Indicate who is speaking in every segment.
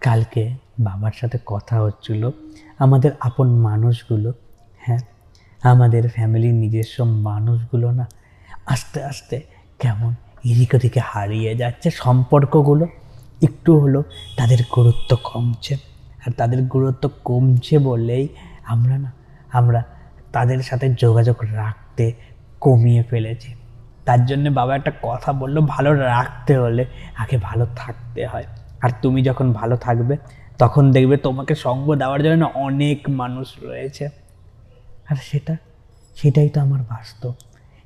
Speaker 1: কালকে বাবার সাথে কথা হচ্ছিল, আমাদের আপন মানুষগুলো হ্যাঁ? আমাদের ফ্যামিলির নিজস্ব মানুষগুলো না, আস্তে আস্তে কেমন এদিক ওদিকে হারিয়ে যাচ্ছে সম্পর্কগুলো। একটু হলো তাদের গুরুত্ব কমছে। আর তাদের গুরুত্ব কমছে বলেই আমরা না, আমরা তাদের সাথে যোগাযোগ রাখতে কমিয়ে ফেলেছি। তার জন্য বাবা একটা কথা বলল, ভালো রাখতে হলে আগে ভালো থাকতে হয়। আর তুমি যখন ভালো থাকবে, তখন দেখবে তোমাকে সঙ্গ দেওয়ার জন্য অনেক মানুষ রয়েছে। আর সেটা, সেটাই তো আমার বাস্তব।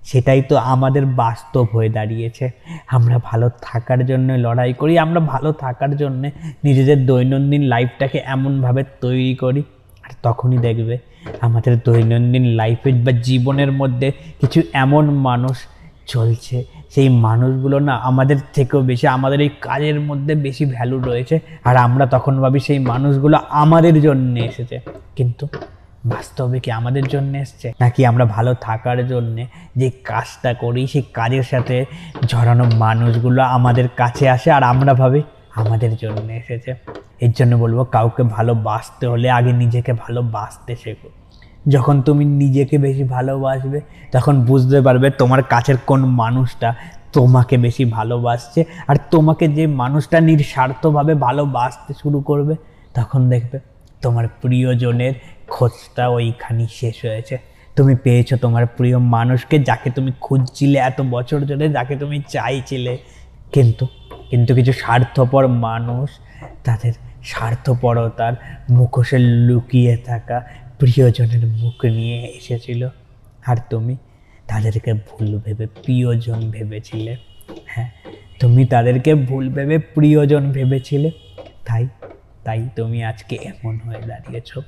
Speaker 1: সেটাই তো আমাদের বাস্তব হয়ে দাঁড়িয়েছে। আমরা ভালো থাকার জন্য লড়াই করি, আমরা ভালো থাকার জন্য নিজেদের দৈনন্দিন লাইফটাকে এমনভাবে তৈরি করি। আর তখনই দেখবে আমাদের দৈনন্দিন লাইফের বা জীবনের মধ্যে কিছু এমন মানুষ চলছে সেই মানুষগুলো না আমাদের থেকেও বেশি, আমাদের এই কাজের মধ্যে বেশি ভ্যালু রয়েছে। আর আমরা তখন ভাবি সেই মানুষগুলো আমাদের জন্য এসেছে। কিন্তু বাস্তবে কি আমাদের জন্য এসছে? নাকি আমরা ভালো থাকার জন্য যে কাজটা করি, সেই কাজের সাথে ঝরানো মানুষগুলো আমাদের কাছে আসে আর আমরা ভাবি আমাদের জন্য এসেছে। এর জন্য বলব, কাউকে ভালোবাসতে হলে আগে নিজেকে ভালোবাসতে শেখো। যখন তুমি নিজেকে বেশি ভালোবাসবে, তখন বুঝতে পারবে তোমার কাছের কোন মানুষটা তোমাকে বেশি ভালোবাসছে। আর তোমাকে যে মানুষটা নিঃস্বার্থভাবে ভালোবাসতে শুরু করবে, তখন দেখবে তোমার প্রিয়জনের খোঁজটা ওইখানেই শেষ হয়েছে। তুমি পেয়েছ তোমার প্রিয় মানুষকে যাকে তুমি খুঁজছিলে এত বছর ধরে, যাকে তুমি চাইছিলে। কিন্তু কিন্তু কিছু স্বার্থপর মানুষ তাদের স্বার্থপরতার মুখোশে লুকিয়ে থাকা প্রিয়জনের মুখ নিয়ে এসেছিল। আর তুমি তাদেরকে ভুল ভেবে প্রিয়জন ভেবেছিলে। হ্যাঁ তুমি তাদেরকে ভুল ভেবে প্রিয়জন ভেবেছিলে। তাই তাই তুমি আজকে এমন হয়ে দাঁড়িয়েছো।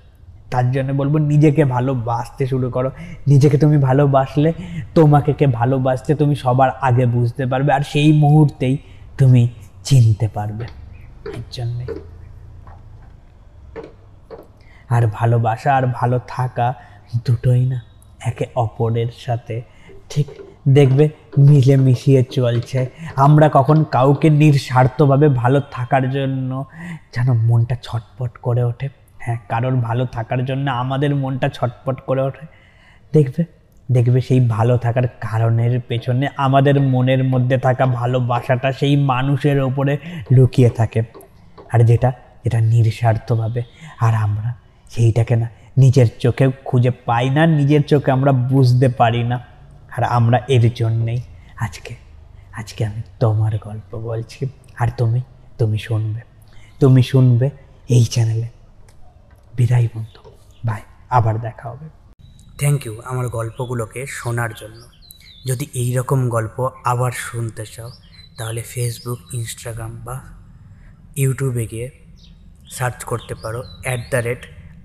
Speaker 1: তার জন্য বলব, নিজেকে ভালোবাসতে শুরু করো। নিজেকে তুমি ভালোবাসলে তোমাকে কে ভালোবাসতে তুমি সবার আগে বুঝতে পারবে। আর সেই মুহূর্তেই তুমি চিনতে পারবে। এর জন্যে। আর ভালোবাসা আর ভালো থাকা দুটোই না, একে অপরের সাথে। ঠিক, দেখবে মিলে মিশিয়ে চলছে। আমরা কখন কাউকে নিঃস্বার্থভাবে ভালো থাকার জন্য যেন মনটা ছটপট করে ওঠে। হ্যাঁ কারোর ভালো থাকার জন্য আমাদের মনটা ছটপট করে ওঠে। দেখবে দেখবে সেই ভালো থাকার কারণের পেছনে আমাদের মনের মধ্যে থাকা ভালোবাসাটা সেই মানুষের ওপরে লুকিয়ে থাকে। আর যেটা, এটা নিঃস্বার্থভাবে। আর আমরা সেইটাকে না, নিজের চোখে খুঁজে পাই না, নিজের চোখে আমরা বুঝতে পারি না। আর আমরা এর জন্যেই আজকে আজকে আমি তোমার গল্প বলছি। আর তুমি তুমি শুনবে তুমি শুনবে এই চ্যানেলে। বিদায় বন্ধু বাই আবার দেখা হবে। থ্যাংক ইউ আমার গল্পগুলোকে শোনার জন্য। যদি এই রকম গল্প আবার শুনতে চাও, তাহলে ফেসবুক ইনস্টাগ্রাম বা ইউটিউবে গিয়ে সার্চ করতে পারো at the rate